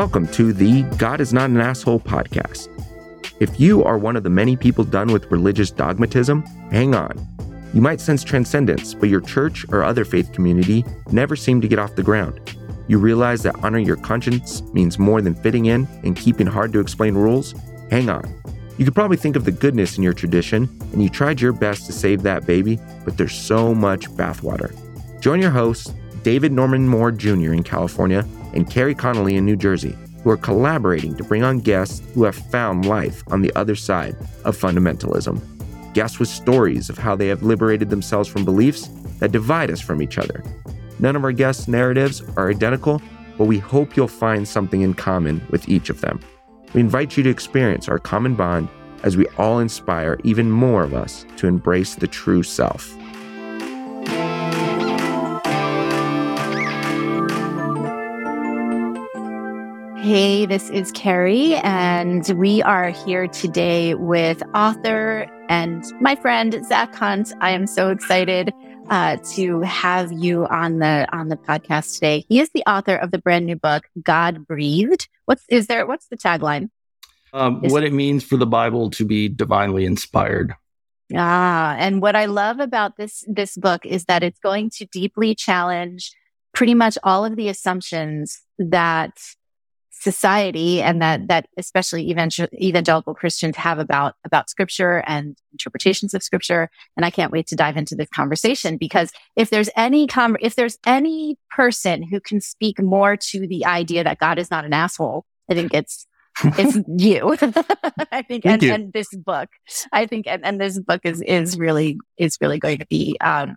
Welcome to the God is Not an Asshole podcast. If you are one of the many people done with religious dogmatism, hang on. You might sense transcendence, but your church or other faith community never seem to get off the ground. You realize that honoring your conscience means more than fitting in and keeping hard to explain rules? Hang on. You could probably think of the goodness in your tradition, and you tried your best to save that baby, but there's so much bathwater. Join your hosts, David Norman Moore Jr. in California and Kerry Connelly in New Jersey, who are collaborating to bring on guests who have found life on the other side of fundamentalism. Guests with stories of how they have liberated themselves from beliefs that divide us from each other. None of our guests' narratives are identical, but we hope you'll find something in common with each of them. We invite you to experience our common bond as we all inspire even more of us to embrace the true self. Hey, this is Kerry, and we are here today with author and my friend Zack Hunt. I am so excited uh, to have you on the on the podcast today. He is the author of the brand new book, Godbreathed. What's is there? What's the tagline? Um, what it means for the Bible to be divinely inspired. Ah, and what I love about this this book is that it's going to deeply challenge pretty much all of the assumptions that society and that that especially evangelical Christians have about about scripture and interpretations of scripture and I can't wait to dive into this conversation because if there's any com- if there's any person who can speak more to the idea that God is not an asshole I think it's it's you. I think and, and, this book I think and, and this book is is really is really going to be um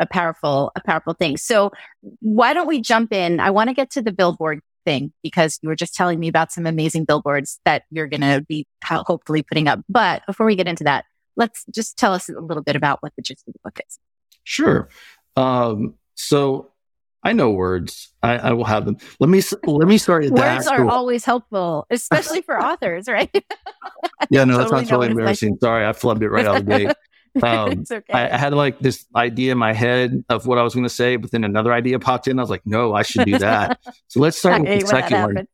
a powerful a powerful thing. So why don't we jump in? I want to get to the billboard thing because you were just telling me about some amazing billboards that you're going to be hopefully putting up. But before we get into that, let's just tell us a little bit about what the gist of the book is. Sure. Um, so I know words. I, I, will have them. Let me let me start. words are always helpful, especially for authors, right? yeah, no, that's totally not totally embarrassing. Like. Sorry, I flubbed it right out of the gate. Um, okay. I, I, had like this idea in my head of what I was going to say, but then another idea popped in. I was like, no, I should do that. so let's start with the second one.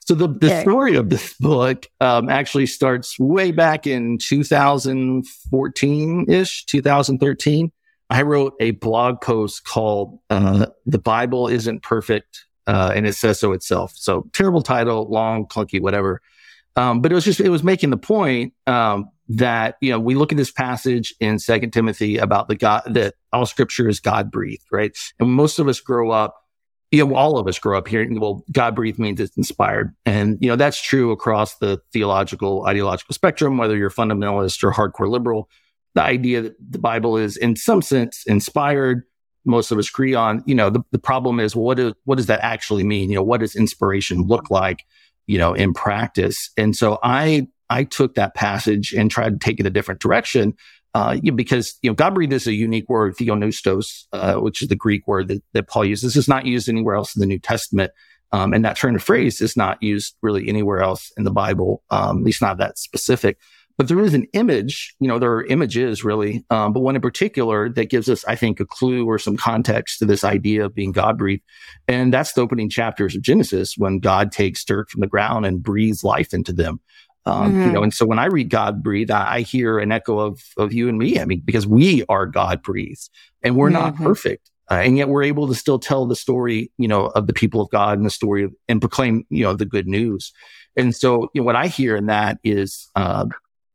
So the, the story of this book um, actually starts way back in 2014 ish, 2013. I wrote a blog post called uh, "The Bible Isn't Perfect," uh, and it says so itself. So terrible title, long, clunky, whatever. Um, but it was just it was making the point um, that you know we look at this passage in Second Timothy about the God that all Scripture is God breathed, right? And most of us grow up, you know, all of us grow up hearing, well, God breathed means it's inspired, and you know that's true across the theological ideological spectrum, whether you're fundamentalist or hardcore liberal. The idea that the Bible is, in some sense, inspired. Most of us agree on. You know, the, the problem is, what, is, what does that actually mean? You know, what does inspiration look like? You know, in practice. And so I I took that passage and tried to take it a different direction. Uh, because you know, God breathed is a unique word, theopneustos, uh, which is the Greek word that, that Paul uses. It's not used anywhere else in the New Testament, um, and that turn of phrase is not used really anywhere else in the Bible, um, at least not that specific. But there is an image, you know, there are images really, um, but one in particular that gives us, I think, a clue or some context to this idea of being God breathed. And that's the opening chapters of Genesis when God takes dirt from the ground and breathes life into them. Um, mm-hmm. You know, and so when I read God breathe, I, I, hear an echo of of you and me. I mean, because we are God breathed, and we're mm-hmm. not perfect, uh, and yet we're able to still tell the story, you know, of the people of God and the story of, and proclaim, you know, the good news. And so, you know, what I hear in that is uh,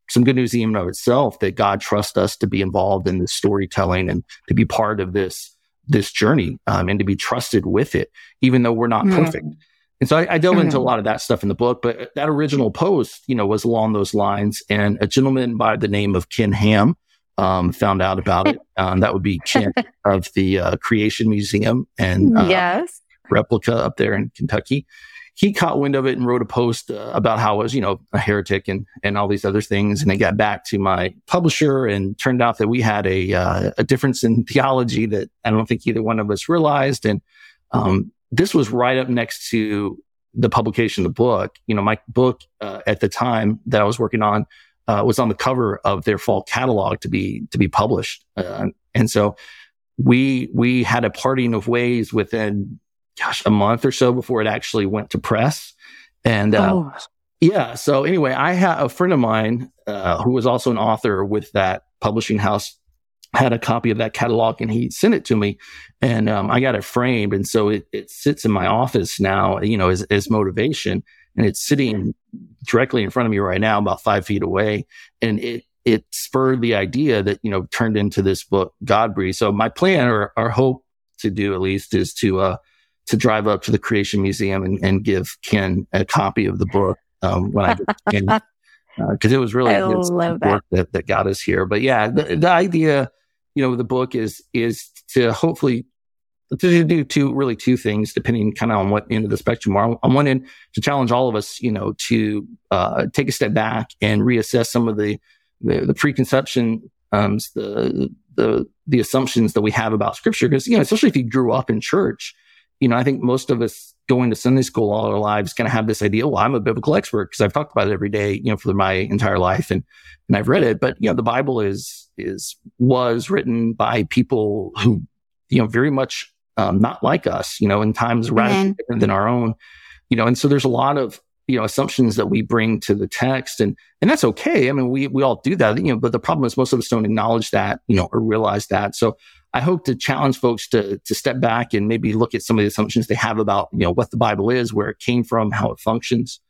some good news even of itself that God trusts us to be involved in this storytelling and to be part of this this journey um, and to be trusted with it, even though we're not mm-hmm. perfect. And so I, I delve mm-hmm. into a mm-hmm. lot of that stuff in the book, but that original post, you know, was along those lines. And a gentleman by the name of Ken Ham um, found out about it. Um, that would be Ken of the uh, Creation Museum and uh, yes. replica up there in Kentucky. He caught wind of it and wrote a post uh, about how I was, you know, a heretic and and all these other things. And it got back to my publisher, and turned out that we had a uh, a difference in theology that I don't think either one of us realized. And um, this was right up next to the publication of the book. You know, my book uh, at the time that I was working on uh, was on the cover of their fall catalog to be to be published, uh, and so we we had a parting of ways within gosh a month or so before it actually went to press. And uh, oh. yeah, so anyway, I had a friend of mine uh, who was also an author with that publishing house had a copy of that catalog and he sent it to me and um, I got it framed. And so it, it sits in my office now, you know, as, as motivation and it's sitting directly in front of me right now, about five feet away. And it, it spurred the idea that, you know, turned into this book, Godbreathed. So my plan or our hope to do at least is to, uh, to drive up to the Creation Museum and, and give Ken a copy of the book um, when I get because uh, it was really I work that. that. that got us here. But yeah, the, the idea, you know, the book is is to hopefully to do two really two things depending kind of on what end of the spectrum are. On one end, to challenge all of us, you know, to uh, take a step back and reassess some of the the, the preconception, um, the the the assumptions that we have about Scripture. Because you know, especially if you grew up in church, you know, I think most of us going to Sunday school all our lives kind of have this idea, well, I'm a biblical expert because I've talked about it every day, you know, for my entire life and, and I've read it. But, you know, the Bible is, is, was written by people who, you know, very much, um, not like us, you know, in times radically different than our own, you know, and so there's a lot of, you know, assumptions that we bring to the text and, and that's okay. I mean, we, we all do that, you know, but the problem is most of us don't acknowledge that, you know, or realize that. So I hope to challenge folks to to step back and maybe look at some of the assumptions they have about you know what the Bible is, where it came from, how it functions.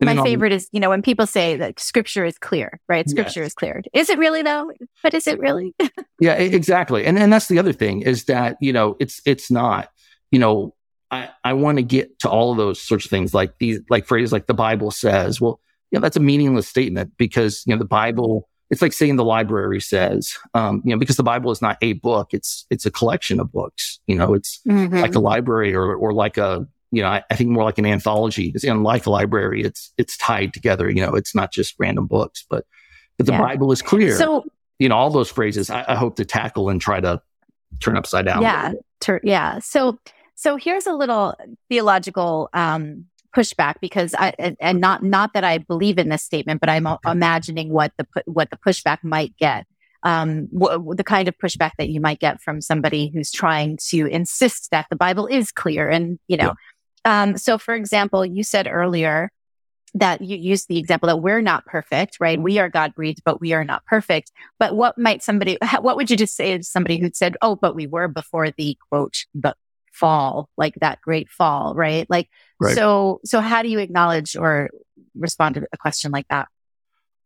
And My favorite is you know when people say that Scripture is clear, right? Scripture yes. is clear. Is it really though? But is it really? yeah, exactly. And and that's the other thing is that you know it's it's not. You know, I I want to get to all of those sorts of things like these like phrases like the Bible says. Well, you know that's a meaningless statement because you know the Bible it's like saying the library says, um, you know, because the Bible is not a book. It's, it's a collection of books. You know, it's mm-hmm. like a library or, or like a, you know, I, I, think more like an anthology. It's unlike a library. It's, it's tied together. You know, it's not just random books, but, but the yeah. Bible is clear. So, you know, all those phrases I, I, hope to tackle and try to turn upside down. Yeah. Ter- yeah. So, so here's a little theological, um, pushback because I and not not that I believe in this statement, but I'm imagining what the what the pushback might get. Um, w- the kind of pushback that you might get from somebody who's trying to insist that the Bible is clear, and you know. Yeah. Um, so, for example, you said earlier that you used the example that we're not perfect, right? We are God breathed, but we are not perfect. But what might somebody, what would you just say to somebody who'd said, Oh, but we were before the quote, the fall, like that great fall, right? Like, right. so, so how do you acknowledge or respond to a question like that?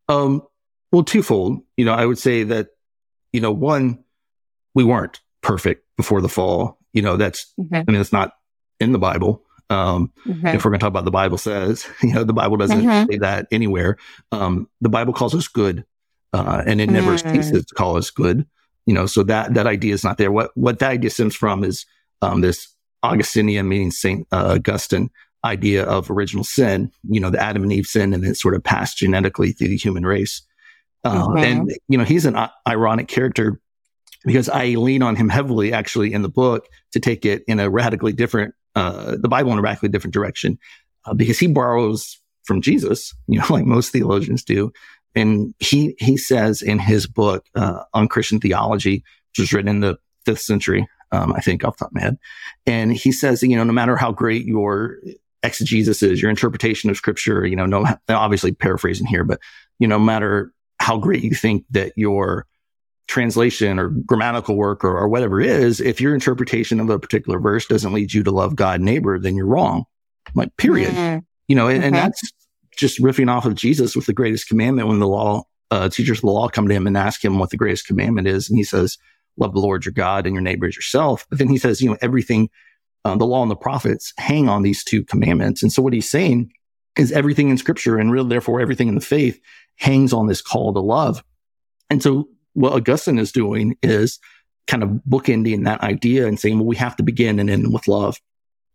Um, well, twofold, you know, I would say that, you know, one, we weren't perfect before the fall. You know, that's, mm-hmm. I mean, it's not in the Bible. Um, mm-hmm. if we're going to talk about the Bible says, you know, the Bible doesn't mm-hmm. say that anywhere. Um, the Bible calls us good, uh, and it never mm. ceases to call us good. You know, so that, that idea is not there. What, what that idea stems from is um, this Augustinian, meaning Saint uh, Augustine, idea of original sin. You know, the Adam and Eve sin, and it sort of passed genetically through the human race. Uh, mm-hmm. And you know, he's an uh, ironic character because I lean on him heavily, actually, in the book to take it in a radically different, uh, the Bible in a radically different direction, uh, because he borrows from Jesus, you know, like most theologians do. And he he says in his book uh, on Christian theology, which was written in the fifth century, um, I think off the top of my head. And he says, you know, no matter how great your exegesis is, your interpretation of scripture, you know, no, obviously paraphrasing here, but, you know, no matter how great you think that your translation or grammatical work or, or whatever is, if your interpretation of a particular verse doesn't lead you to love God neighbor, then you're wrong. Like, period. Mm-hmm. You know, and, and, that's just riffing off of Jesus with the greatest commandment when the law, uh, teachers of the law come to him and ask him what the greatest commandment is. And he says, love the Lord your God and your neighbor as yourself. But then he says, you know, everything, uh, the law and the prophets hang on these two commandments. And so what he's saying is everything in scripture and really therefore everything in the faith hangs on this call to love. And so what Augustine is doing is kind of bookending that idea and saying, well, we have to begin and end with love.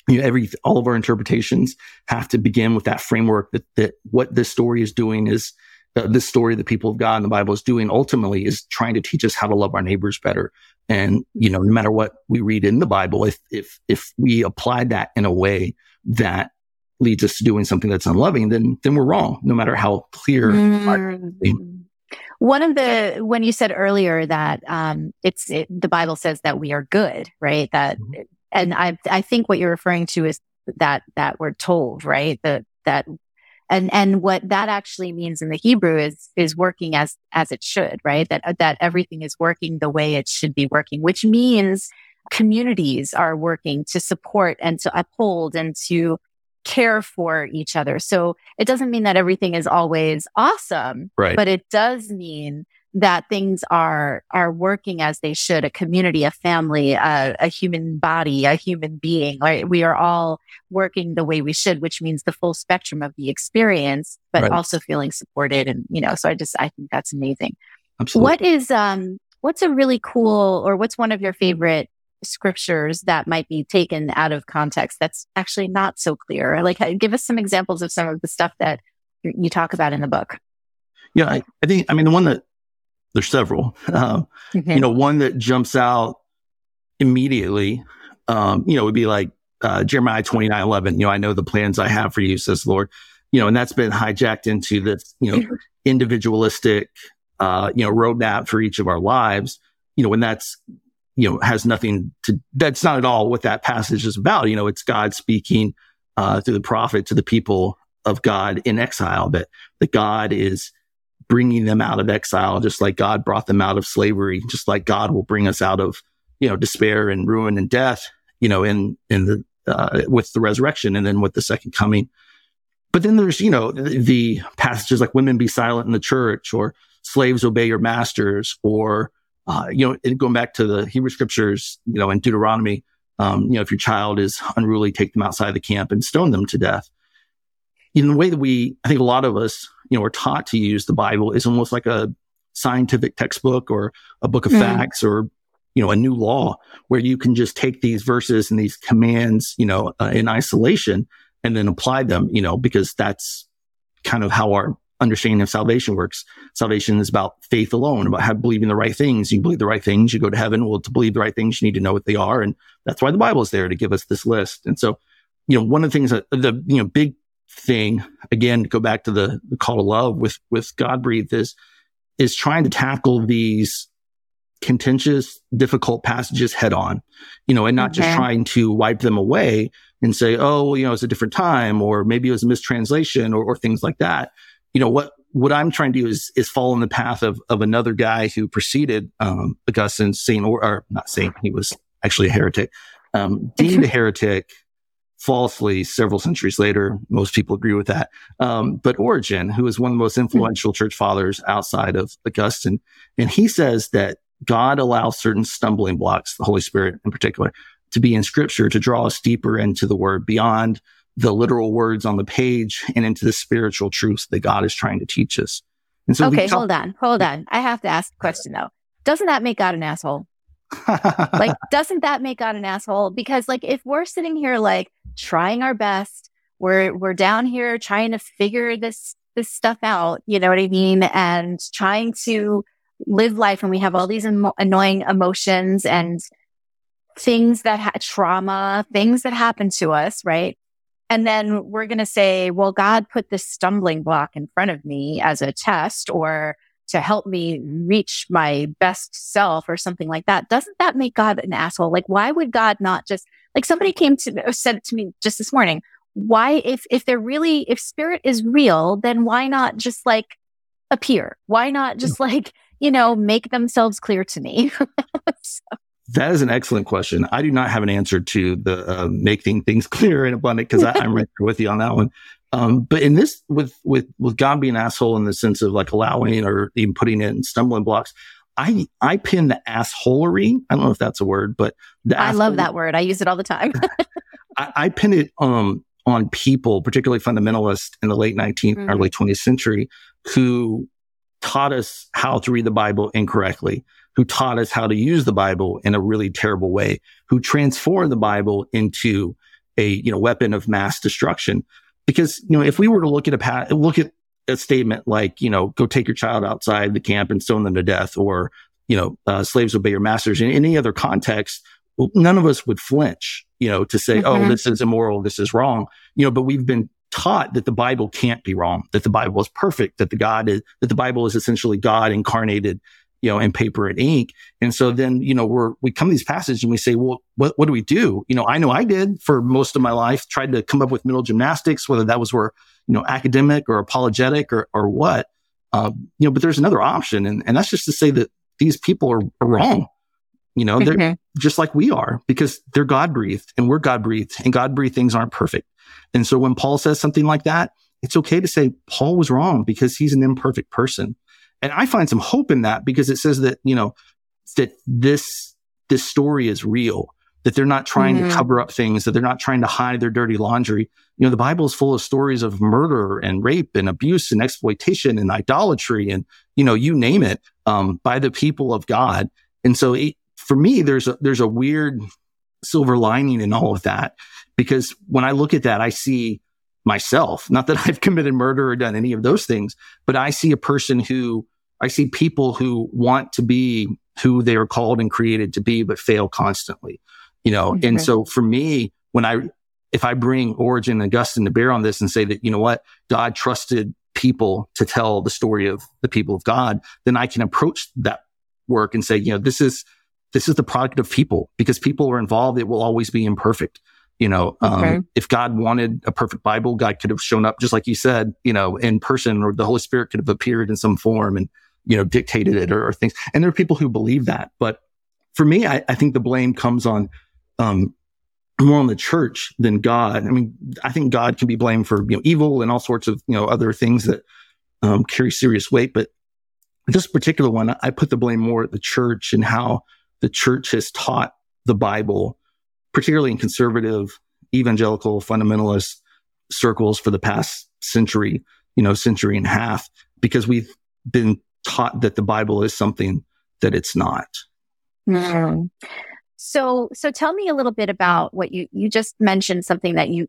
You know, every, all of our interpretations have to begin with that framework that, that what this story is doing is uh, this story the people of God in the Bible is doing ultimately is trying to teach us how to love our neighbors better. And, you know, no matter what we read in the Bible, if, if, if we apply that in a way that leads us to doing something that's unloving, then, then we're wrong, no matter how clear. Mm. One of the, when you said earlier that, um, it's, it, the Bible says that we are good, right? That, mm-hmm. and I, I think what you're referring to is that, that we're told, right? That that and and what that actually means in the hebrew is is working as as it should right? That uh, that everything is working the way it should be working which means communities are working to support and to uphold and to care for each other. So it doesn't mean that everything is always awesome right. but it does mean that things are are working as they should a community a family a, a, human body a human being right we are all working the way we should which means the full spectrum of the experience but right. also feeling supported and you know so i just i think that's amazing Absolutely. what is um what's a really cool or what's one of your favorite scriptures that might be taken out of context that's actually not so clear like give us some examples of some of the stuff that you talk about in the book yeah I, I think i mean the one that there's several. Um, mm-hmm. You know, one that jumps out immediately, um, you know, would be like uh, Jeremiah 29 11. You know, I know the plans I have for you, says the Lord. You know, and that's been hijacked into this, you know, individualistic, uh, you know, roadmap for each of our lives. You know, when that's, you know, has nothing to, that's not at all what that passage is about. You know, it's God speaking uh, through the prophet to the people of God in exile, that, that God is, bringing them out of exile, just like God brought them out of slavery, just like God will bring us out of, you know, despair and ruin and death, you know, in, in the, uh, with the resurrection and then with the second coming. But then there's, you know, the, passages like women be silent in the church or slaves obey your masters or, uh, you know, going back to the Hebrew scriptures, you know, in Deuteronomy, um, you know, if your child is unruly, take them outside the camp and stone them to death. In the way that we, I think a lot of us you know, are taught to use the Bible is almost like a scientific textbook or a book of mm. facts or, you know, a new law where you can just take these verses and these commands, you know, uh, in isolation and then apply them, you know, because that's kind of how our understanding of salvation works. Salvation is about faith alone, about how believing the right things. You believe the right things, you go to heaven. Well, to believe the right things, you need to know what they are. And that's why the Bible is there to give us this list. And so, you know, one of the things that the, you know, big thing again go back to the, the call to love with with Godbreathed is is trying to tackle these contentious difficult passages head on you know and not okay. just trying to wipe them away and say oh well, you know it's a different time or maybe it was a mistranslation or, or things like that you know what what i'm trying to do is is follow in the path of of another guy who preceded um augustine saint or, or not saint he was actually a heretic um deemed a heretic falsely several centuries later. Most people agree with that. Um, but Origen, who is one of the most hmm. influential church fathers outside of Augustine, and he says that God allows certain stumbling blocks, the Holy Spirit in particular, to be in scripture to draw us deeper into the word beyond the literal words on the page and into the spiritual truths that God is trying to teach us. And so okay, hold on, hold on. I have to ask a question though. Doesn't that make God an asshole? like, doesn't that make God an asshole? Because like, if we're sitting here like trying our best, we're we're down here trying to figure this this stuff out. You know what I mean? And trying to live life, and we have all these annoying emotions and things that ha- trauma, things that happen to us, right? And then we're going to say, well, God put this stumbling block in front of me as a test or to help me reach my best self or something like that. Doesn't that make God an asshole? Like, why would God not just, like somebody came to, said it to me just this morning. Why, if, if they're really, if spirit is real, then why not just like appear? Why not just like, you know, make themselves clear to me? so. That is an excellent question. I do not have an answer to the uh, making things clear and abundant because I'm right with you on that one. Um, but in this, with with with God being an asshole in the sense of like allowing or even putting in stumbling blocks, I I pin the assholery. I don't know if that's a word, but I love that word. I use it all the time. I, I, pin it um on people, particularly fundamentalists in the late 19th, mm-hmm. early 20th century, who taught us how to read the Bible incorrectly, who taught us how to use the Bible in a really terrible way, who transformed the Bible into a you know weapon of mass destruction. Because, you know, if we were to look at a pat, look at a statement like, you know, go take your child outside the camp and stone them to death or, you know, uh, slaves obey your masters in any other context, well, none of us would flinch, you know, to say, oh, mm-hmm. oh, this is immoral. This is wrong, you know, but we've been taught that the Bible can't be wrong, that the Bible is perfect, that the God is, that the Bible is essentially God incarnated you know, in paper and ink. And so then, you know, we're, we come to these passages and we say, well, what, what do we do? You know, I know I did for most of my life, tried to come up with mental gymnastics, whether that was where, you know, academic or apologetic or, or what. Um, you know, but there's another option. And, and that's just to say that these people are, are wrong. You know, they're mm-hmm. just like we are because they're God breathed and we're God breathed and God breathed things aren't perfect. And so when Paul says something like that, it's okay to say Paul was wrong because he's an imperfect person. And I find some hope in that because it says that, you know, that this, this story is real, that they're not trying mm-hmm. to cover up things, that they're not trying to hide their dirty laundry. You know, the Bible is full of stories of murder and rape and abuse and exploitation and idolatry and, you know, you name it, um, by the people of God. And so it, for me, there's a, there's a weird silver lining in all of that because when I look at that, I see myself. Not that I've committed murder or done any of those things, but I see a person who I see people who want to be who they are called and created to be, but fail constantly, you know? Mm-hmm. And so for me, when I, if I bring Origen and Augustine to bear on this and say that, you know what, God trusted people to tell the story of the people of God, then I can approach that work and say, you know, this is, this is the product of people because people are involved. It will always be imperfect. You know, um, okay. if God wanted a perfect Bible, God could have shown up, just like you said, you know, in person, or the Holy Spirit could have appeared in some form and, you know, dictated it or, or things. And there are people who believe that. But for me, I, I think the blame comes on, um, more on the church than God. I mean, I think God can be blamed for, you know, evil and all sorts of, you know, other things that, um, carry serious weight. But this particular one, I put the blame more at the church and how the church has taught the Bible particularly in conservative evangelical fundamentalist circles for the past century, you know, century and a half, because we've been taught that the Bible is something that it's not. Mm. So, so tell me a little bit about what you, you just mentioned something that you,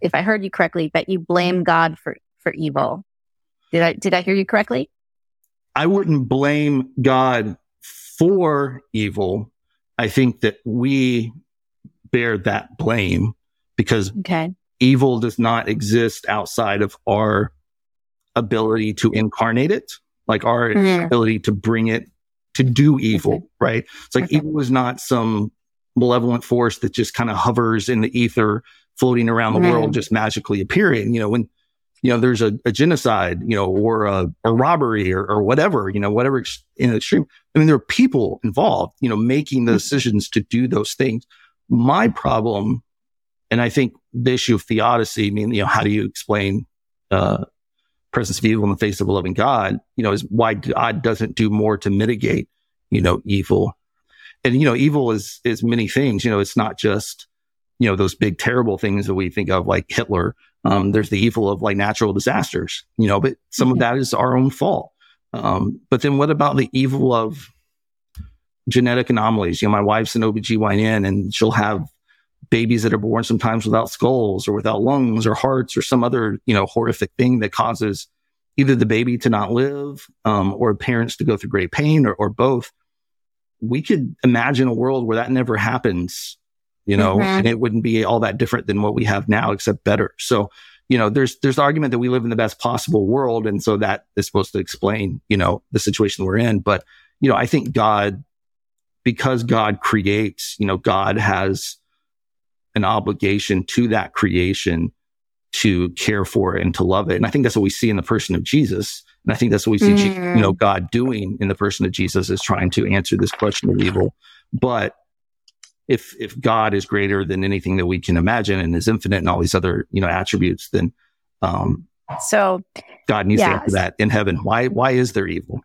if I heard you correctly, but you blame God for, for evil. Did I, did I hear you correctly? I wouldn't blame God for evil. I think that we bear that blame because okay. evil does not exist outside of our ability to incarnate it, like our mm-hmm. ability to bring it to do evil, okay. right? It's like okay. evil is not some malevolent force that just kind of hovers in the ether, floating around the mm-hmm. world, just magically appearing. You know, when you know there's a, a genocide, you know, or a, a robbery or, or, whatever, you know, whatever ex- in the extreme. I mean, there are people involved, you know, making the mm-hmm. decisions to do those things. My problem, and I think the issue of theodicy, I mean, you know, how do you explain, uh, presence of evil in the face of a loving God, you know, is why God doesn't do more to mitigate, you know, evil. And, you know, evil is, is many things, you know, it's not just, you know, those big terrible things that we think of like Hitler. Um, there's the evil of like natural disasters, you know, but some mm-hmm. of that is our own fault. Um, but then what about the evil of genetic anomalies. You know, my wife's an OBGYN and she'll have babies that are born sometimes without skulls or without lungs or hearts or some other, you know, horrific thing that causes either the baby to not live, um, or parents to go through great pain or, or both. We could imagine a world where that never happens, you know, mm-hmm. and it wouldn't be all that different than what we have now, except better. So, you know, there's, there's the argument that we live in the best possible world. And so that is supposed to explain, you know, the situation we're in. But, you know, I think God because God creates, you know, God has an obligation to that creation to care for it and to love it. And I think that's what we see in the person of Jesus. And I think that's what we see, mm. you know, God doing in the person of Jesus is trying to answer this question of evil. But if, if God is greater than anything that we can imagine and is infinite and all these other, you know, attributes, then, um, so God needs yeah. to answer that in heaven. Why, why is there evil?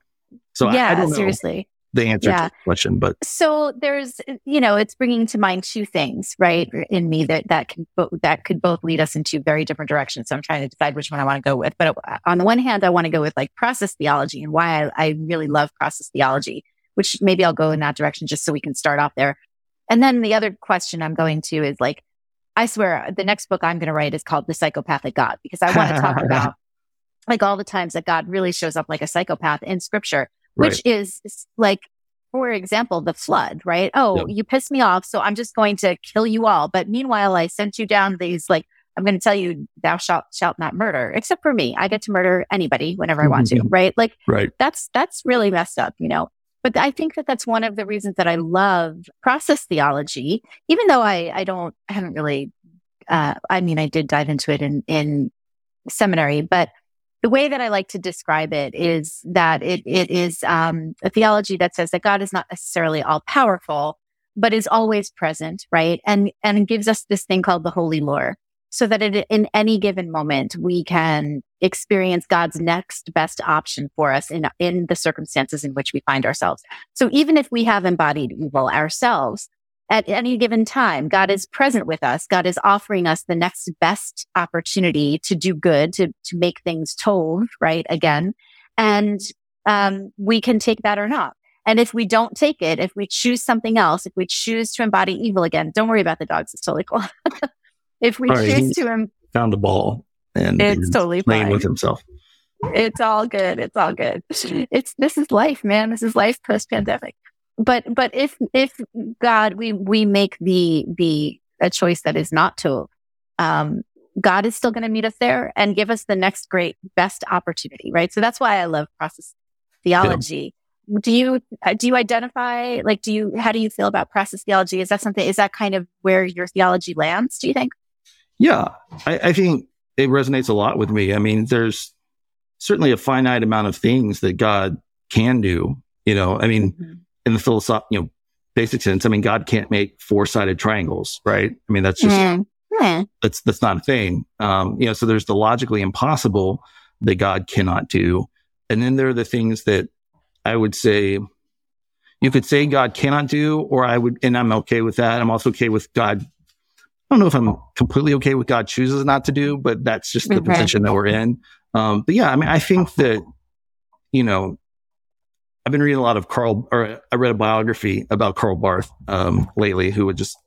So yeah, I, I seriously the answer yeah. to the question, but so there's, you know, it's bringing to mind two things, right, in me that that can that could both lead us into very different directions. So I'm trying to decide which one I want to go with. But uh, on the one hand, I want to go with like process theology and why I, I really love process theology, which maybe I'll go in that direction just so we can start off there. And then the other question I'm going to is like, I swear the next book I'm going to write is called The Psychopathic God because I want to talk about like all the times that God really shows up like a psychopath in scripture which is like, for example, the flood, right? Oh, yep. you pissed me off. So I'm just going to kill you all. But meanwhile, I sent you down these like, I'm going to tell you, thou shalt, shalt not murder, except for me. I get to murder anybody whenever I want to, right? Like, right. that's, that's really messed up, you know? But I think that that's one of the reasons that I love process theology, even though I, I don't, I haven't really, uh, I mean, I did dive into it in, in seminary, but the way that I like to describe it is that it, it is um, a theology that says that God is not necessarily all powerful, but is always present, right? And and gives us this thing called the holy lure, so that it, in any given moment we can experience God's next best option for us in in the circumstances in which we find ourselves. So even if we have embodied evil ourselves, at any given time. God is present with us. God is offering us the next best opportunity to do good, to, to make things told, right? Again. And, um, we can take that or not. And if we don't take it, if we choose something else, if we choose to embody evil again, don't worry about the dogs. It's totally cool. if we Sorry, choose to, em- Found a ball and it's totally playing fine. with himself. It's all good. It's all good. It's, this is life, man. This is life post pandemic. But, but if, if God, we, we make the, the, a choice that is not to, um, God is still going to meet us there and give us the next great, best opportunity, right? So that's why I love process theology. Do you, uh, do you identify, like, do you, how do you feel about process theology? Is that something, is that kind of where your theology lands, do you think? Yeah, I, I think it resonates a lot with me. I mean, there's certainly a finite amount of things that God can do. You know, I mean, Mhm. In the philosoph, you know, basic sense, I mean, God can't make four sided triangles, right? I mean, that's just Mm. That's that's not a thing. Um, you know, so there's the logically impossible that God cannot do, and then there are the things that I would say you could say God cannot do, or I would, and I'm okay with that. I'm also okay with God. I don't know if I'm completely okay with God chooses not to do, but that's just the Okay. position that we're in. Um, but yeah, I mean, I think that you know, I've been reading a lot of Karl, or I read a biography about Karl Barth um, lately, who was just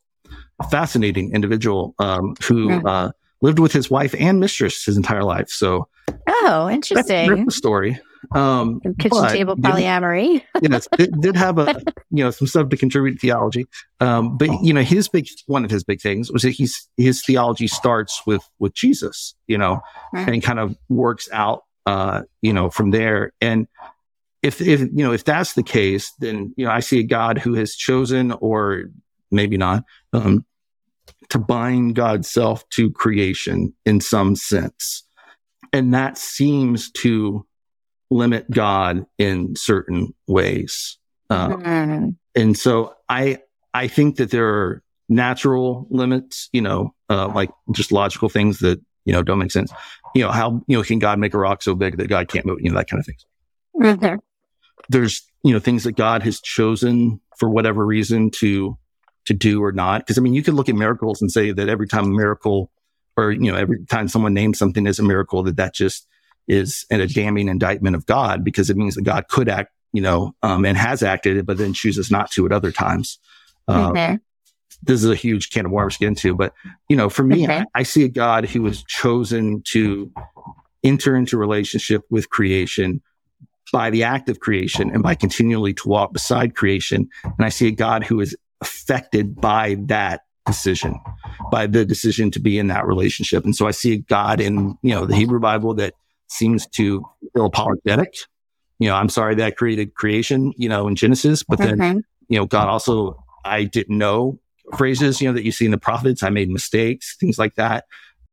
a fascinating individual um, who Right. uh, lived with his wife and mistress his entire life. So Oh, interesting. story. Um, Kitchen but table did- polyamory. yes, it did have a you know some stuff to contribute to theology. Um, but you know, his big one of his big things was that he's his theology starts with with Jesus, you know, Right. and kind of works out, uh, you know, from there. And if if you know if that's the case, then you know I see a God who has chosen, or maybe not, um, to bind God's self to creation in some sense, and that seems to limit God in certain ways. Uh, Mm. and so I I think that there are natural limits, you know, uh, like just logical things that you know don't make sense. You know, how you know can God make a rock so big that God can't move? You know, that kind of things. Mhm. There's you know things that God has chosen for whatever reason to to do or not. Because I mean, you could look at miracles and say that every time a miracle, or you know, every time someone names something as a miracle, that that just is an, a damning indictment of God because it means that God could act, you know, um, and has acted, but then chooses not to at other times. Uh, this is a huge can of worms to get into, but you know, for me, Okay. I, I see a God who has chosen to enter into relationship with creation by the act of creation and by continually to walk beside creation. And I see a God who is affected by that decision, by the decision to be in that relationship. And so I see a God in, you know, the Hebrew Bible that seems to feel apologetic. You know, I'm sorry that I created creation, you know, in Genesis, but then Mhm. you know, God also, I didn't know phrases, you know, that you see in the prophets. I made mistakes, things like that,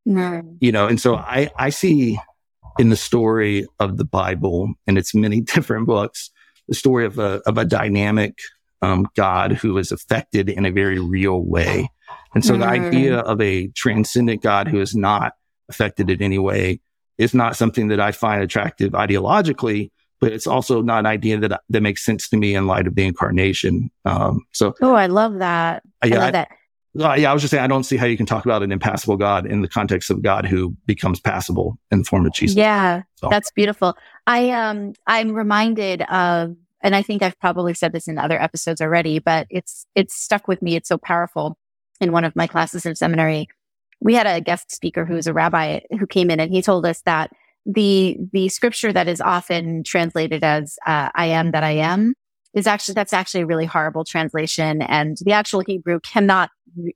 Mm. you know, and so I, I see in the story of the Bible and its many different books, the story of a, of a dynamic, um, God who is affected in a very real way. And so the Mm. idea of a transcendent God who is not affected in any way is not something that I find attractive ideologically, but it's also not an idea that that makes sense to me in light of the incarnation. Um, so Oh, I love that. I yeah, love that. Uh, yeah, I was just saying I don't see how you can talk about an impassible God in the context of God who becomes passible in the form of Jesus. Yeah, So- that's beautiful. I um I'm reminded of and I think I've probably said this in other episodes already, but it's it's stuck with me. It's so powerful. In one of my classes in seminary, we had a guest speaker who was a rabbi who came in and he told us that the the scripture that is often translated as uh, "I am that I am" is actually that's actually a really horrible translation, and the actual Hebrew cannot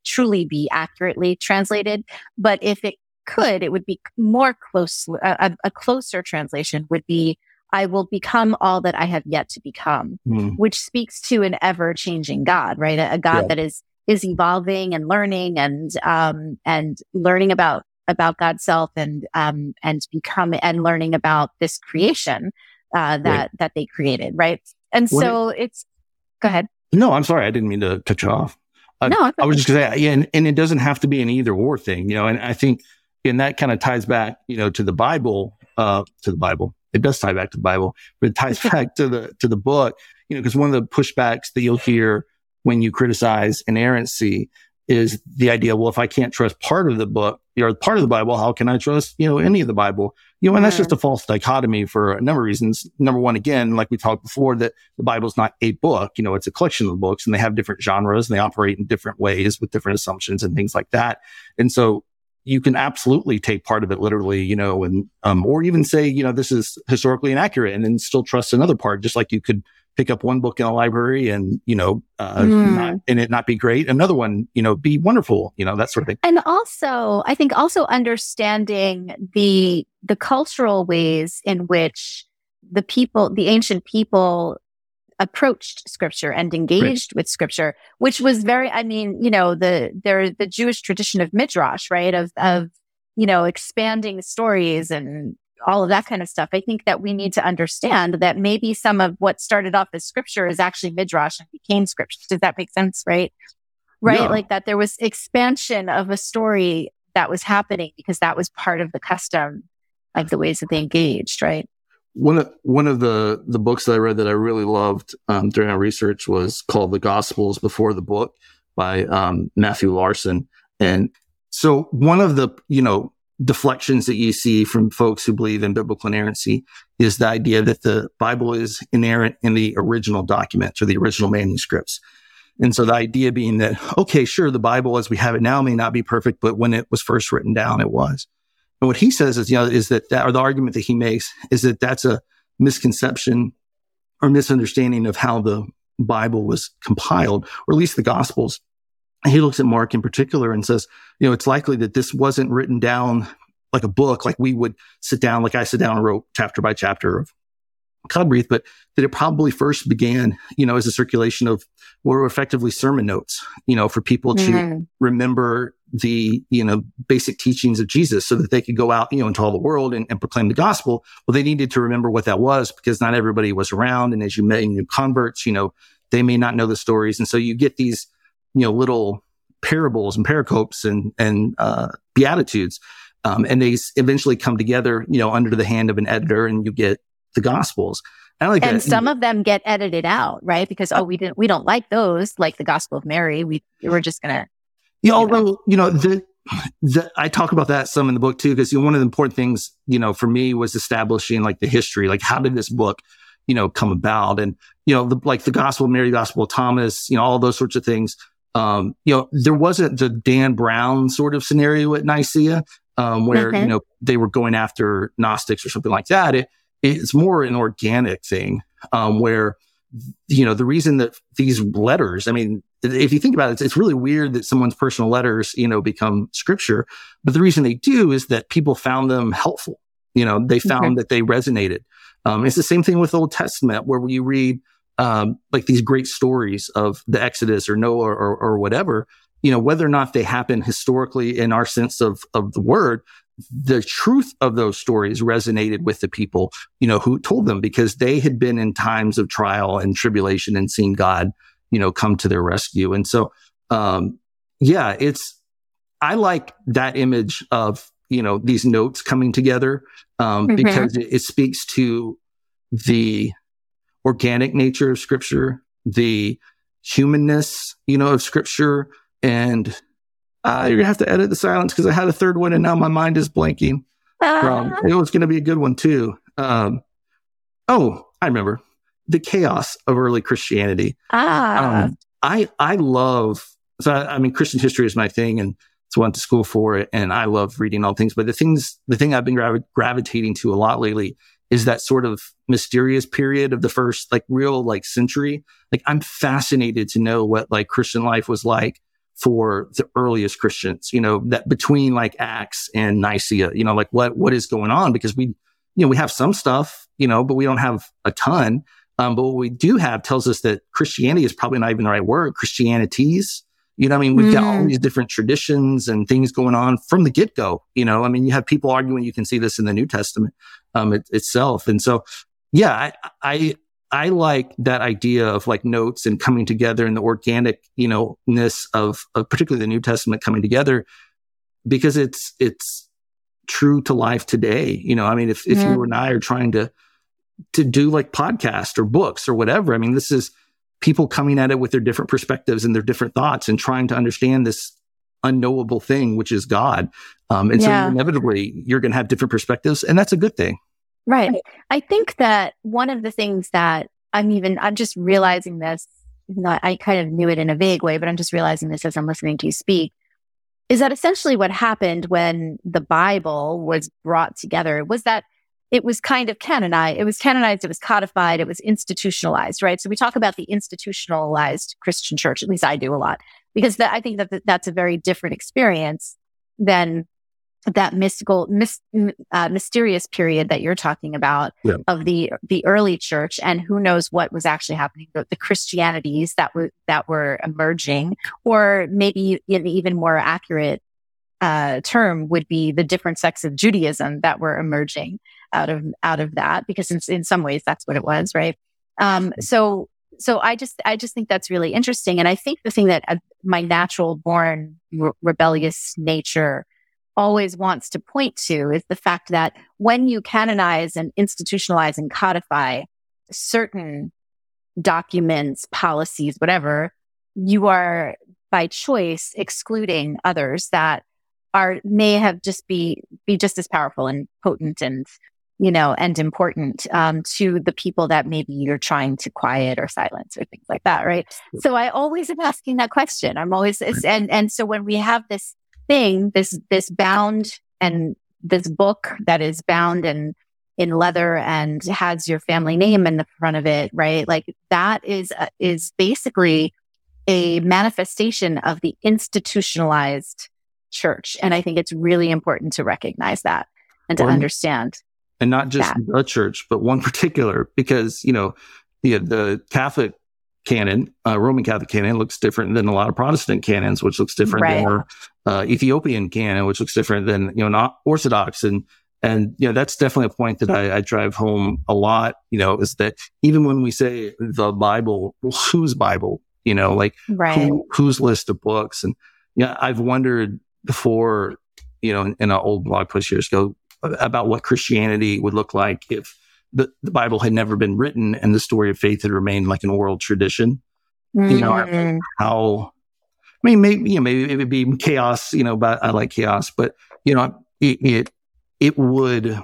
truly be accurately translated. But if it could, it would be more close. A, a- closer translation would be, "I will become all that I have yet to become," Mm, which speaks to an ever changing God, right? A, a God Yeah. that is is evolving and learning and um and learning about about God's self and um and become and learning about this creation uh that right. that they created, right? And so it, it's go ahead. No, I'm sorry, I didn't mean to cut you off. Uh, no, I was just gonna say, yeah, and, and it doesn't have to be an either or thing, you know. And I think, and that kind of ties back, you know, to the Bible, uh, to the Bible. It does tie back to the Bible, but it ties back to the to the book, you know, because one of the pushbacks that you'll hear when you criticize inerrancy is the idea, well, if I can't trust part of the book or part of the Bible, how can I trust, you know, any of the Bible? You know, and that's just a false dichotomy for a number of reasons. Number one, again, like we talked before, that the Bible is not a book, you know, it's a collection of books and they have different genres and they operate in different ways with different assumptions and things like that. And so you can absolutely take part of it literally, you know, and, um, or even say, you know, this is historically inaccurate and then still trust another part, just like you could pick up one book in a library and, you know, uh, mm. not, and it not be great. Another one, you know, be wonderful, you know, that sort of thing. And also, I think also understanding the, the cultural ways in which the people, the ancient people approached scripture and engaged right. with scripture, which was very, I mean, you know, the, there, the Jewish tradition of midrash, right? Of, of, you know, expanding stories and all of that kind of stuff. I think that we need to understand that maybe some of what started off as scripture is actually midrash and became scripture. Does that make sense? Right. Right. Yeah. Like that there was expansion of a story that was happening because that was part of the custom of the ways that they engaged. Right. One of, one of the, the books that I read that I really loved um, during our research was called The Gospels Before the Book by um, Matthew Larsen. And so one of the, you know, deflections that you see from folks who believe in biblical inerrancy is the idea that the Bible is inerrant in the original documents or the original manuscripts. And so the idea being that, okay, sure, the Bible as we have it now may not be perfect, but when it was first written down, it was. And what he says is, you know, is that, that or the argument that he makes is that that's a misconception or misunderstanding of how the Bible was compiled, or at least the Gospels he looks at Mark in particular and says, you know, it's likely that this wasn't written down like a book, like we would sit down, like I sit down and wrote chapter by chapter of Godbreathed, but that it probably first began, you know, as a circulation of what were effectively sermon notes, you know, for people to mm-hmm. remember the, you know, basic teachings of Jesus so that they could go out, you know, into all the world and, and proclaim the gospel. Well, they needed to remember what that was because not everybody was around. And as you met new converts, you know, they may not know the stories. And so you get these, you know, little parables and pericopes and, and, uh, beatitudes. Um, and they eventually come together, you know, under the hand of an editor and you get the gospels. Like and that. some of them get edited out, right? Because, oh, we didn't, we don't like those, like the gospel of Mary. We, we're just going to. Yeah, although, know. you know, the, the, I talk about that some in the book too, because you know, one of the important things, you know, for me was establishing like the history, like how did this book, you know, come about? And, you know, the, like the gospel of Mary, gospel of Thomas, you know, all those sorts of things um, you know, there wasn't the Dan Brown sort of scenario at Nicaea, um, where, you know, they were going after Gnostics or something like that. It, it's more an organic thing, um, where, you know, the reason that these letters, I mean, if you think about it, it's, it's, really weird that someone's personal letters, you know, become scripture. But the reason they do is that people found them helpful. You know, they found that they resonated. Um, it's the same thing with Old Testament, where you read um, like these great stories of the Exodus or Noah or, or, or whatever, you know, whether or not they happen historically in our sense of, of the word, the truth of those stories resonated with the people, you know, who told them because they had been in times of trial and tribulation and seen God, you know, come to their rescue. And so, um, yeah, it's, I like that image of, you know, these notes coming together, um, mm-hmm. because it, it speaks to the, organic nature of scripture, the humanness, you know, of scripture. And uh, you're gonna have to edit the silence because I had a third one and now my mind is blanking. Um, it was gonna be a good one too. Um, oh, I remember the chaos of early Christianity. Ah, um, I I love. So I, I, mean, Christian history is my thing, and so I went to school for it, and I love reading all things. But the things, the thing I've been gravi- gravitating to a lot lately is that sort of mysterious period of the first like real like century. Like I'm fascinated to know what like Christian life was like for the earliest Christians, you know, that between like Acts and Nicaea, you know, like what, what is going on? Because we, you know, we have some stuff, you know, but we don't have a ton. Um, but what we do have tells us that Christianity is probably not even the right word. Christianities, You know, I mean, we've mm. got all mm. these different traditions and things going on from the get go. You know, I mean, you have people arguing. You can see this in the New Testament um, it, itself, and so yeah, I, I I like that idea of like notes and coming together and the organic, you know, ness of, of particularly the New Testament coming together because it's it's true to life today. You know, I mean, if if you and I are trying to to do like podcast or books or whatever, I mean, this is people coming at it with their different perspectives and their different thoughts and trying to understand this unknowable thing, which is God. Um, and yeah. so inevitably you're going to have different perspectives and that's a good thing. Right. I think that one of the things that I'm even, I'm just realizing this, not, I kind of knew it in a vague way, but I'm just realizing this as I'm listening to you speak, is that essentially what happened when the Bible was brought together was that it was kind of canonized. It was canonized. It was codified. It was institutionalized, right? So we talk about the institutionalized Christian church. At least I do a lot because that, I think that that's a very different experience than that mystical, mis, uh, mysterious period that you're talking about yeah. of the the early church, and who knows what was actually happening, the, the Christianities that were that were emerging, or maybe an even more accurate uh, term would be the different sects of Judaism that were emerging out of out of that, because in, in some ways that's what it was, right? Um, so so I just I just think that's really interesting, and I think the thing that uh, my natural born re- rebellious nature always wants to point to is the fact that when you canonize and institutionalize and codify certain documents, policies, whatever, you are by choice excluding others that are may have just be be just as powerful and potent and you know and important um, to the people that maybe you're trying to quiet or silence or things like that right so i always am asking that question i'm always and and so when we have this thing, this, this bound and this book that is bound and in leather and has your family name in the front of it, right? Like that is, uh, is basically a manifestation of the institutionalized church. And I think it's really important to recognize that and to understand. And not just that. the church, but one particular, because, you know, the, the Catholic canon, uh, Roman Catholic canon looks different than a lot of Protestant canons, which looks different right. than our uh, Ethiopian canon, which looks different than, you know, not Orthodox. And, and, you know, that's definitely a point that I, I drive home a lot, you know, is that even when we say the Bible, well, whose Bible, you know, like right. who, whose list of books? And, yeah, I've wondered before, you know, in, in an old blog post years ago about what Christianity would look like if, the, the Bible had never been written and the story of faith had remained like an oral tradition. Mm-hmm. You know, mm. how, I mean, maybe, you know, maybe it would be chaos, you know, but I like chaos, but, you know, it, it, it would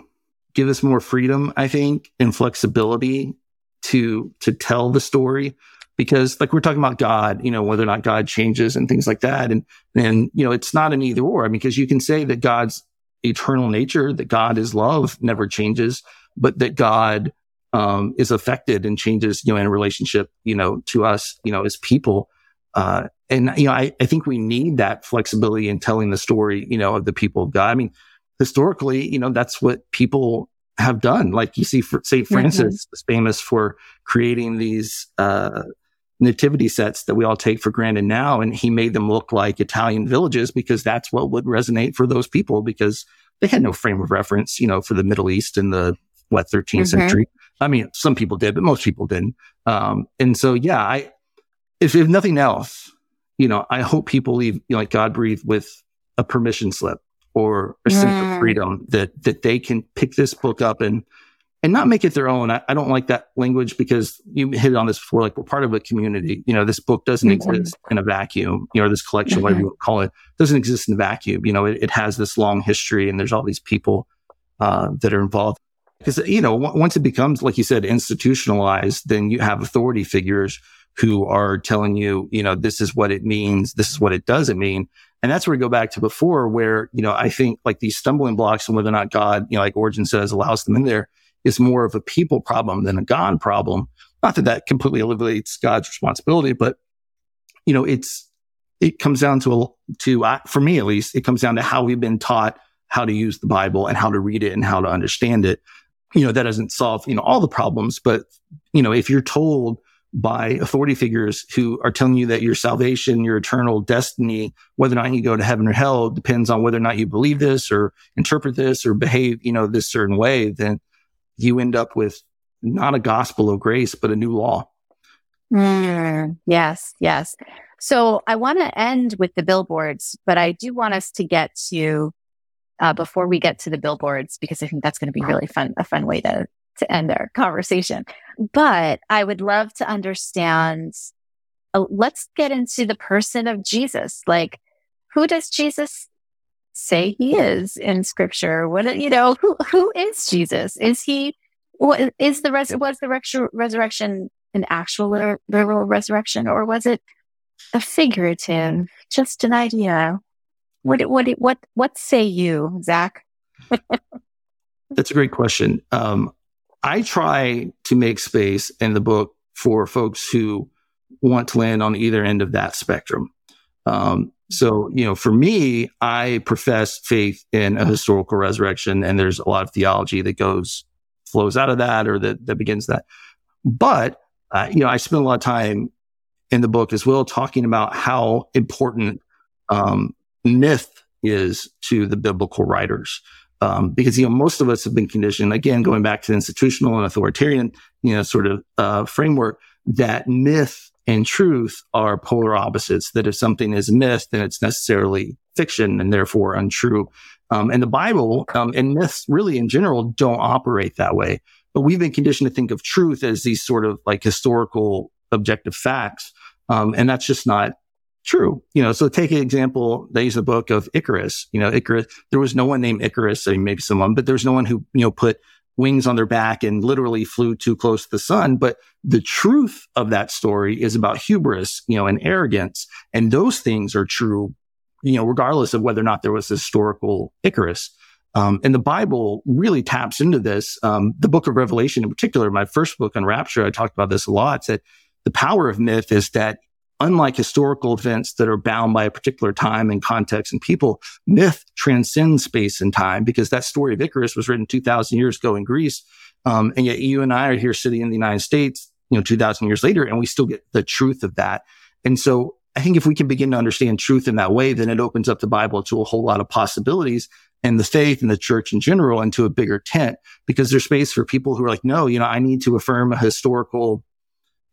give us more freedom, I think, and flexibility to, to tell the story because like we're talking about God, you know, whether or not God changes and things like that. And, and, you know, it's not an either or. I mean, because you can say that God's eternal nature, that God is love, never changes but that God um, is affected and changes, you know, in relationship, you know, to us, you know, as people. Uh, and, you know, I, I think we need that flexibility in telling the story, you know, of the people of God. I mean, historically, you know, that's what people have done. Like you see, for St. Francis mm-hmm. is famous for creating these, uh, nativity sets that we all take for granted now. And he made them look like Italian villages because that's what would resonate for those people because they had no frame of reference, you know, for the Middle East in the what 13th mm-hmm. century. I mean, some people did, but most people didn't. Um, and so, yeah, I, if, if nothing else, you know, I hope people leave, you know, like Godbreathed with a permission slip or a sense of mm. freedom that, that they can pick this book up and, and not make it their own. I, I, don't like that language because you hit on this before, like we're part of a community. You know, this book doesn't mm-hmm. exist in a vacuum, you know, this collection, mm-hmm. whatever you call it, doesn't exist in a vacuum. You know, it, it has this long history and there's all these people uh, that are involved. Because, you know, w- once it becomes, like you said, institutionalized, then you have authority figures who are telling you, you know, this is what it means. This is what it doesn't mean. And that's where we go back to before where, you know, I think like these stumbling blocks and whether or not God, you know, like Origen says, allows them in there is more of a people problem than a God problem. Not that that completely alleviates God's responsibility, but, you know, it's, it comes down to, a, to, uh, for me at least, it comes down to how we've been taught how to use the Bible and how to read it and how to understand it you know, that doesn't solve, you know, all the problems. But, you know, if you're told by authority figures who are telling you that your salvation, your eternal destiny, whether or not you go to heaven or hell depends on whether or not you believe this or interpret this or behave, you know, this certain way, then you end up with not a gospel of grace, but a new law. Mm, yes, yes. So I want to end with the billboards, but I do want us to get to uh, before we get to the billboards because I think that's going to be really fun, a fun way to to end our conversation. But I would love to understand. Uh, let's get into the person of Jesus. Like, who does Jesus say he is in Scripture? What you know? Who who is Jesus? Is he? What is the res- was the res- resurrection an actual literal resurrection, or was it a figurative, just an idea? What what what what say you, Zack? That's a great question. Um, I try to make space in the book for folks who want to land on either end of that spectrum. Um, so, you know, for me, I profess faith in a historical resurrection, and there's a lot of theology that goes flows out of that or that that begins that. But uh, you know, I spend a lot of time in the book as well talking about how important um, myth is to the biblical writers. Um, because you know most of us have been conditioned again going back to the institutional and authoritarian you know sort of uh, framework that myth and truth are polar opposites that if something is myth then it's necessarily fiction and therefore untrue um, and the bible um, and myths really in general don't operate that way but we've been conditioned to think of truth as these sort of like historical objective facts um, and that's just not true. You know, so take an example. They use the book of Icarus. You know, Icarus, there was no one named Icarus. I mean, maybe someone, but there's no one who, you know, put wings on their back and literally flew too close to the sun. But the truth of that story is about hubris, you know, and arrogance. And those things are true, you know, regardless of whether or not there was historical Icarus. Um, and the Bible really taps into this. Um, the book of Revelation in particular, my first book Unraptured, I talked about this a lot. Said the power of myth is that unlike historical events that are bound by a particular time and context and people, myth transcends space and time because that story of Icarus was written 2000 years ago in Greece. Um, and yet you and I are here sitting in the United States, you know, 2000 years later, and we still get the truth of that. And so I think if we can begin to understand truth in that way, then it opens up the Bible to a whole lot of possibilities and the faith and the church in general into a bigger tent because there's space for people who are like, no, you know, I need to affirm a historical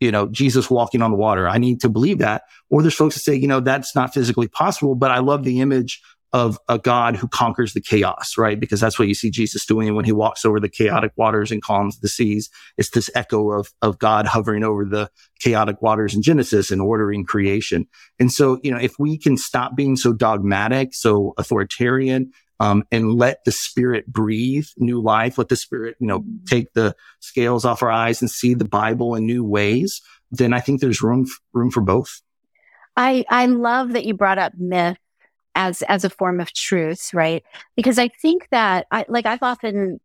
you know, Jesus walking on the water. I need to believe that. Or there's folks that say, you know, that's not physically possible, but I love the image of a God who conquers the chaos, right? Because that's what you see Jesus doing when he walks over the chaotic waters and calms the seas. It's this echo of, of God hovering over the chaotic waters in Genesis and ordering creation. And so, you know, if we can stop being so dogmatic, so authoritarian, um, and let the spirit breathe new life. Let the spirit, you know, take the scales off our eyes and see the Bible in new ways. Then I think there's room room for both. I I love that you brought up myth as as a form of truth, right? Because I think that I like I've often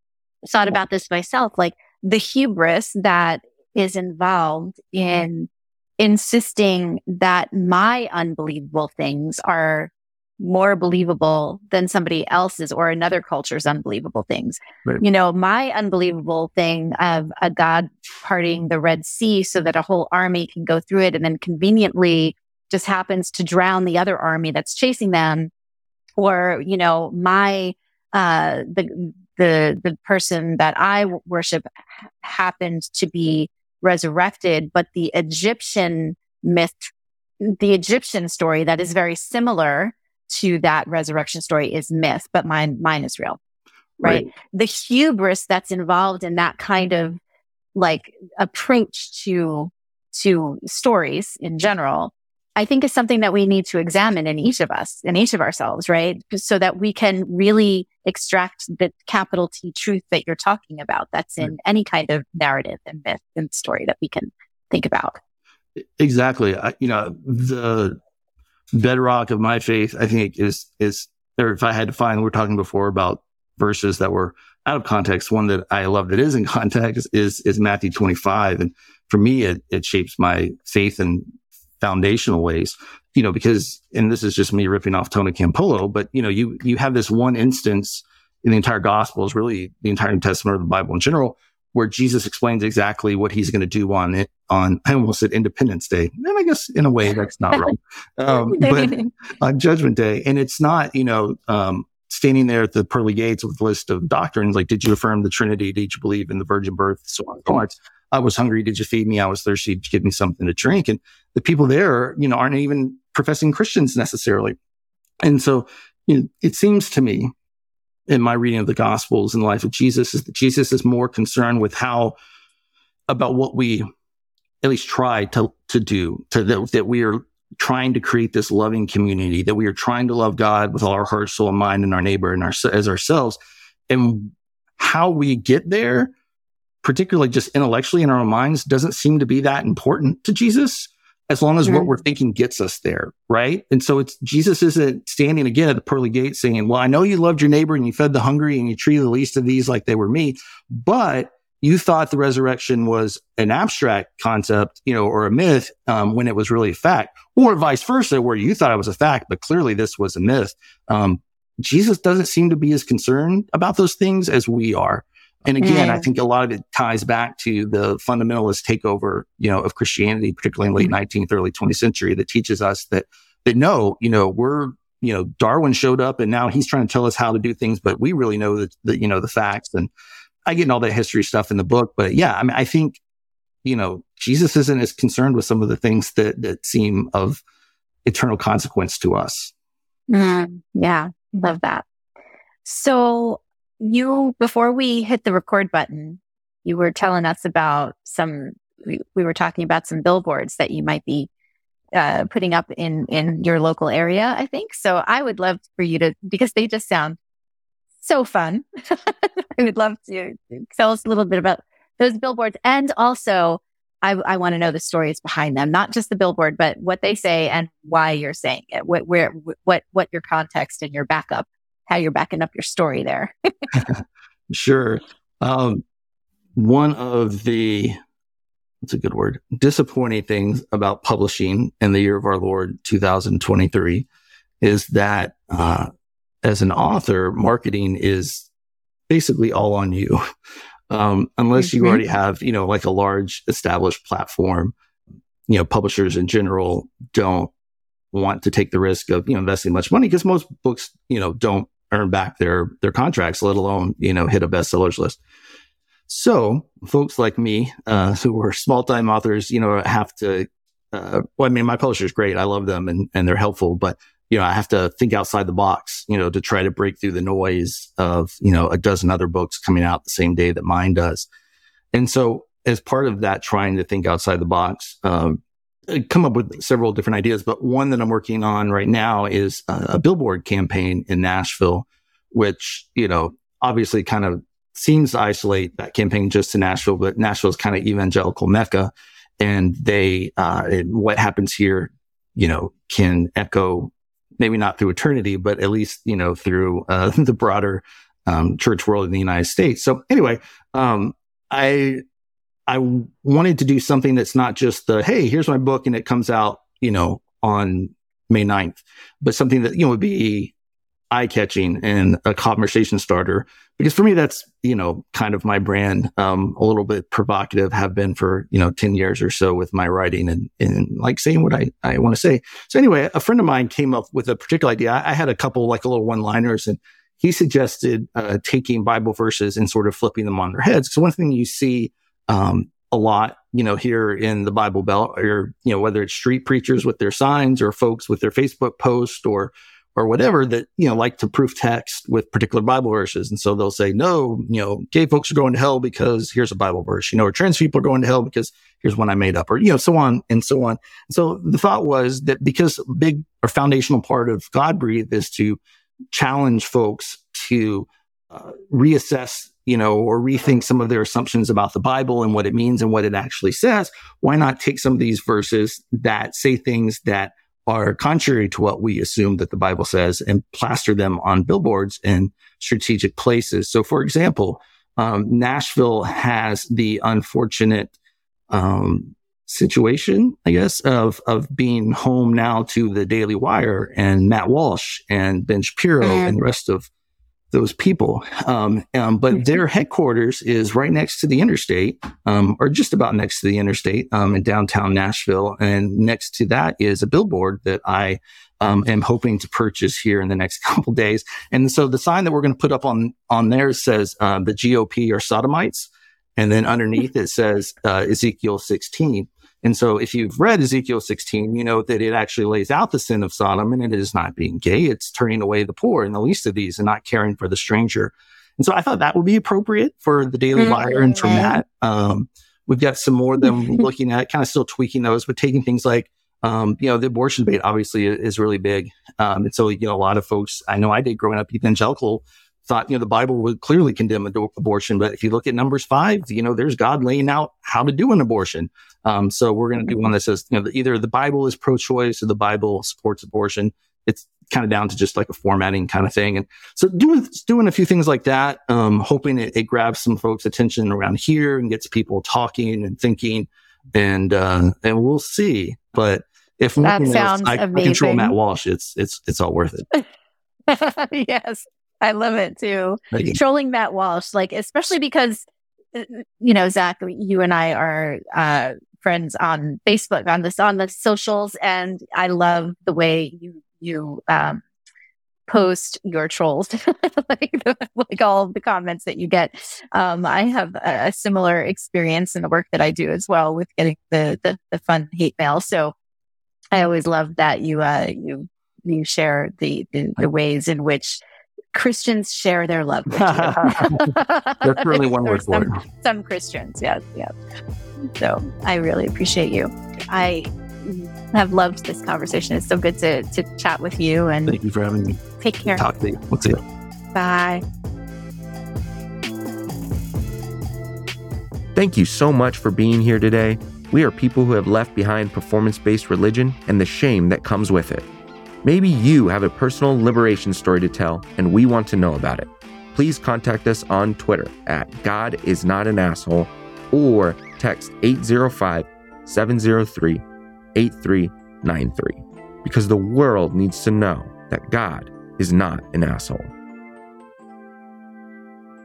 thought about this myself, like the hubris that is involved in insisting that my unbelievable things are more believable than somebody else's or another culture's unbelievable things. Right. You know, my unbelievable thing of a God parting the Red Sea so that a whole army can go through it and then conveniently just happens to drown the other army that's chasing them. Or, you know, my, uh, the, the, the person that I worship happened to be resurrected, but the Egyptian myth, the Egyptian story that is very similar to that resurrection story is myth, but mine, mine is real. Right? right. The hubris that's involved in that kind of like approach to, to stories in general, I think is something that we need to examine in each of us, in each of ourselves, right? So that we can really extract the capital T truth that you're talking about that's in right. any kind of narrative and myth and story that we can think about. Exactly. I, you know, the bedrock of my faith, I think is, is, or if I had to find, we are talking before about verses that were out of context. One that I love that is in context is, is Matthew 25. And for me, it, it shapes my faith in foundational ways, you know, because, and this is just me ripping off Tony Campolo, but you know, you, you have this one instance in the entire gospel is really the entire New Testament or the Bible in general where Jesus explains exactly what he's going to do on it on I almost said Independence Day. And I guess in a way that's not wrong. Um, but on Judgment Day. And it's not, you know, um, standing there at the pearly gates with a list of doctrines like, did you affirm the Trinity? Did you believe in the virgin birth? So on. and So on. I was hungry. Did you feed me? I was thirsty. Did you give me something to drink? And the people there, you know, aren't even professing Christians necessarily. And so you know, it seems to me in my reading of the gospels and the life of Jesus is that Jesus is more concerned with how about what we at least try to, to do to that, that we are trying to create this loving community, that we are trying to love God with all our heart, soul, and mind and our neighbor and our, as ourselves. And how we get there particularly just intellectually in our own minds, doesn't seem to be that important to Jesus as long as mm-hmm. what we're thinking gets us there. Right. And so it's Jesus isn't standing again at the pearly gate saying, well, I know you loved your neighbor and you fed the hungry and you treated the least of these like they were me, but you thought the resurrection was an abstract concept, you know, or a myth, um, when it was really a fact or vice versa, where you thought it was a fact, but clearly this was a myth. Um, Jesus doesn't seem to be as concerned about those things as we are. And again, mm. I think a lot of it ties back to the fundamentalist takeover, you know, of Christianity, particularly in late mm. 19th, early 20th century that teaches us that, that no, you know, we're, you know, Darwin showed up and now he's trying to tell us how to do things, but we really know that, the, you know, the facts and I get all that history stuff in the book. But yeah, I mean, I think, you know, Jesus isn't as concerned with some of the things that, that seem of eternal consequence to us. Mm, yeah. Love that. So you, before we hit the record button, you were telling us about some, we, we were talking about some billboards that you might be uh, putting up in, in your local area, I think. So I would love for you to, because they just sound so fun. I would love to tell us a little bit about those billboards. And also, I, I want to know the stories behind them, not just the billboard, but what they say and why you're saying it, what, where, what, what your context and your backup how you're backing up your story there. sure. Um, one of the what's a good word disappointing things about publishing in the year of our Lord 2023 is that uh, as an author, marketing is basically all on you. Um, unless mm-hmm. you already have, you know, like a large established platform, you know, publishers in general don't want to take the risk of, you know, investing much money because most books, you know, don't earn back their their contracts, let alone you know hit a bestsellers list. So folks like me, uh, who are small time authors, you know, have to. Uh, well, I mean, my publisher is great. I love them and and they're helpful, but you know, I have to think outside the box, you know, to try to break through the noise of you know a dozen other books coming out the same day that mine does. And so, as part of that, trying to think outside the box, um, come up with several different ideas, but one that I'm working on right now is a, a billboard campaign in Nashville, which, you know, obviously kind of seems to isolate that campaign just to Nashville, but Nashville is kind of evangelical mecca. And they, uh, and what happens here, you know, can echo maybe not through eternity, but at least, you know, through, uh, the broader, um, church world in the United States. So anyway, um, I I wanted to do something that's not just the, hey, here's my book and it comes out, you know, on May 9th, but something that, you know, would be eye catching and a conversation starter. Because for me, that's, you know, kind of my brand, um, a little bit provocative, have been for, you know, 10 years or so with my writing and, and like saying what I, I want to say. So anyway, a friend of mine came up with a particular idea. I, I had a couple like a little one liners and he suggested, uh, taking Bible verses and sort of flipping them on their heads. So one thing you see, um, a lot, you know, here in the Bible Belt, or you know, whether it's street preachers with their signs, or folks with their Facebook post, or or whatever that you know like to proof text with particular Bible verses, and so they'll say, no, you know, gay folks are going to hell because here's a Bible verse, you know, or trans people are going to hell because here's one I made up, or you know, so on and so on. So the thought was that because big or foundational part of Godbreathed is to challenge folks to uh, reassess you know, or rethink some of their assumptions about the Bible and what it means and what it actually says, why not take some of these verses that say things that are contrary to what we assume that the Bible says and plaster them on billboards in strategic places? So, for example, um, Nashville has the unfortunate um, situation, I guess, of of being home now to the Daily Wire and Matt Walsh and Ben Shapiro mm. and the rest of those people. Um, um, but mm-hmm. their headquarters is right next to the interstate, um, or just about next to the interstate um, in downtown Nashville. And next to that is a billboard that I um, am hoping to purchase here in the next couple days. And so the sign that we're going to put up on on there says uh, the GOP are sodomites, and then underneath it says uh, Ezekiel 16. And so if you've read Ezekiel 16, you know that it actually lays out the sin of Sodom and it is not being gay. It's turning away the poor and the least of these and not caring for the stranger. And so I thought that would be appropriate for the Daily Wire and for Matt. Um, we've got some more of them looking at kind of still tweaking those, but taking things like, um, you know, the abortion debate obviously is really big. Um, and so, you know, a lot of folks, I know I did growing up evangelical, thought, you know, the Bible would clearly condemn ad- abortion. But if you look at Numbers five, you know, there's God laying out how to do an abortion. Um, so we're going to do one that says, you know, either the Bible is pro-choice or the Bible supports abortion. It's kind of down to just like a formatting kind of thing. And so doing, doing a few things like that, um, hoping it, it grabs some folks' attention around here and gets people talking and thinking and, uh, and we'll see. But if that sounds else, I, amazing. I control Matt Walsh, it's, it's, it's all worth it. yes. I love it too. Trolling Matt Walsh, like, especially because, uh, you know, Zack, you and I are, uh, friends on Facebook, on this, on the socials. And I love the way you, you, um, post your trolls, like, the, like all the comments that you get. Um, I have a, a, similar experience in the work that I do as well with getting the, the, the fun hate mail. So I always love that you, uh, you, you share the, the, the ways in which Christians share their love with you. That's really one word for some, it. Some Christians, yes, yes. So I really appreciate you. I have loved this conversation. It's so good to, to chat with you. And thank you for having me. Take care. Talk to you. We'll see you. Bye. Thank you so much for being here today. We are people who have left behind performance based religion and the shame that comes with it. Maybe you have a personal liberation story to tell and we want to know about it. Please contact us on Twitter at God is not an asshole or text 805 703 8393 because the world needs to know that God is not an asshole.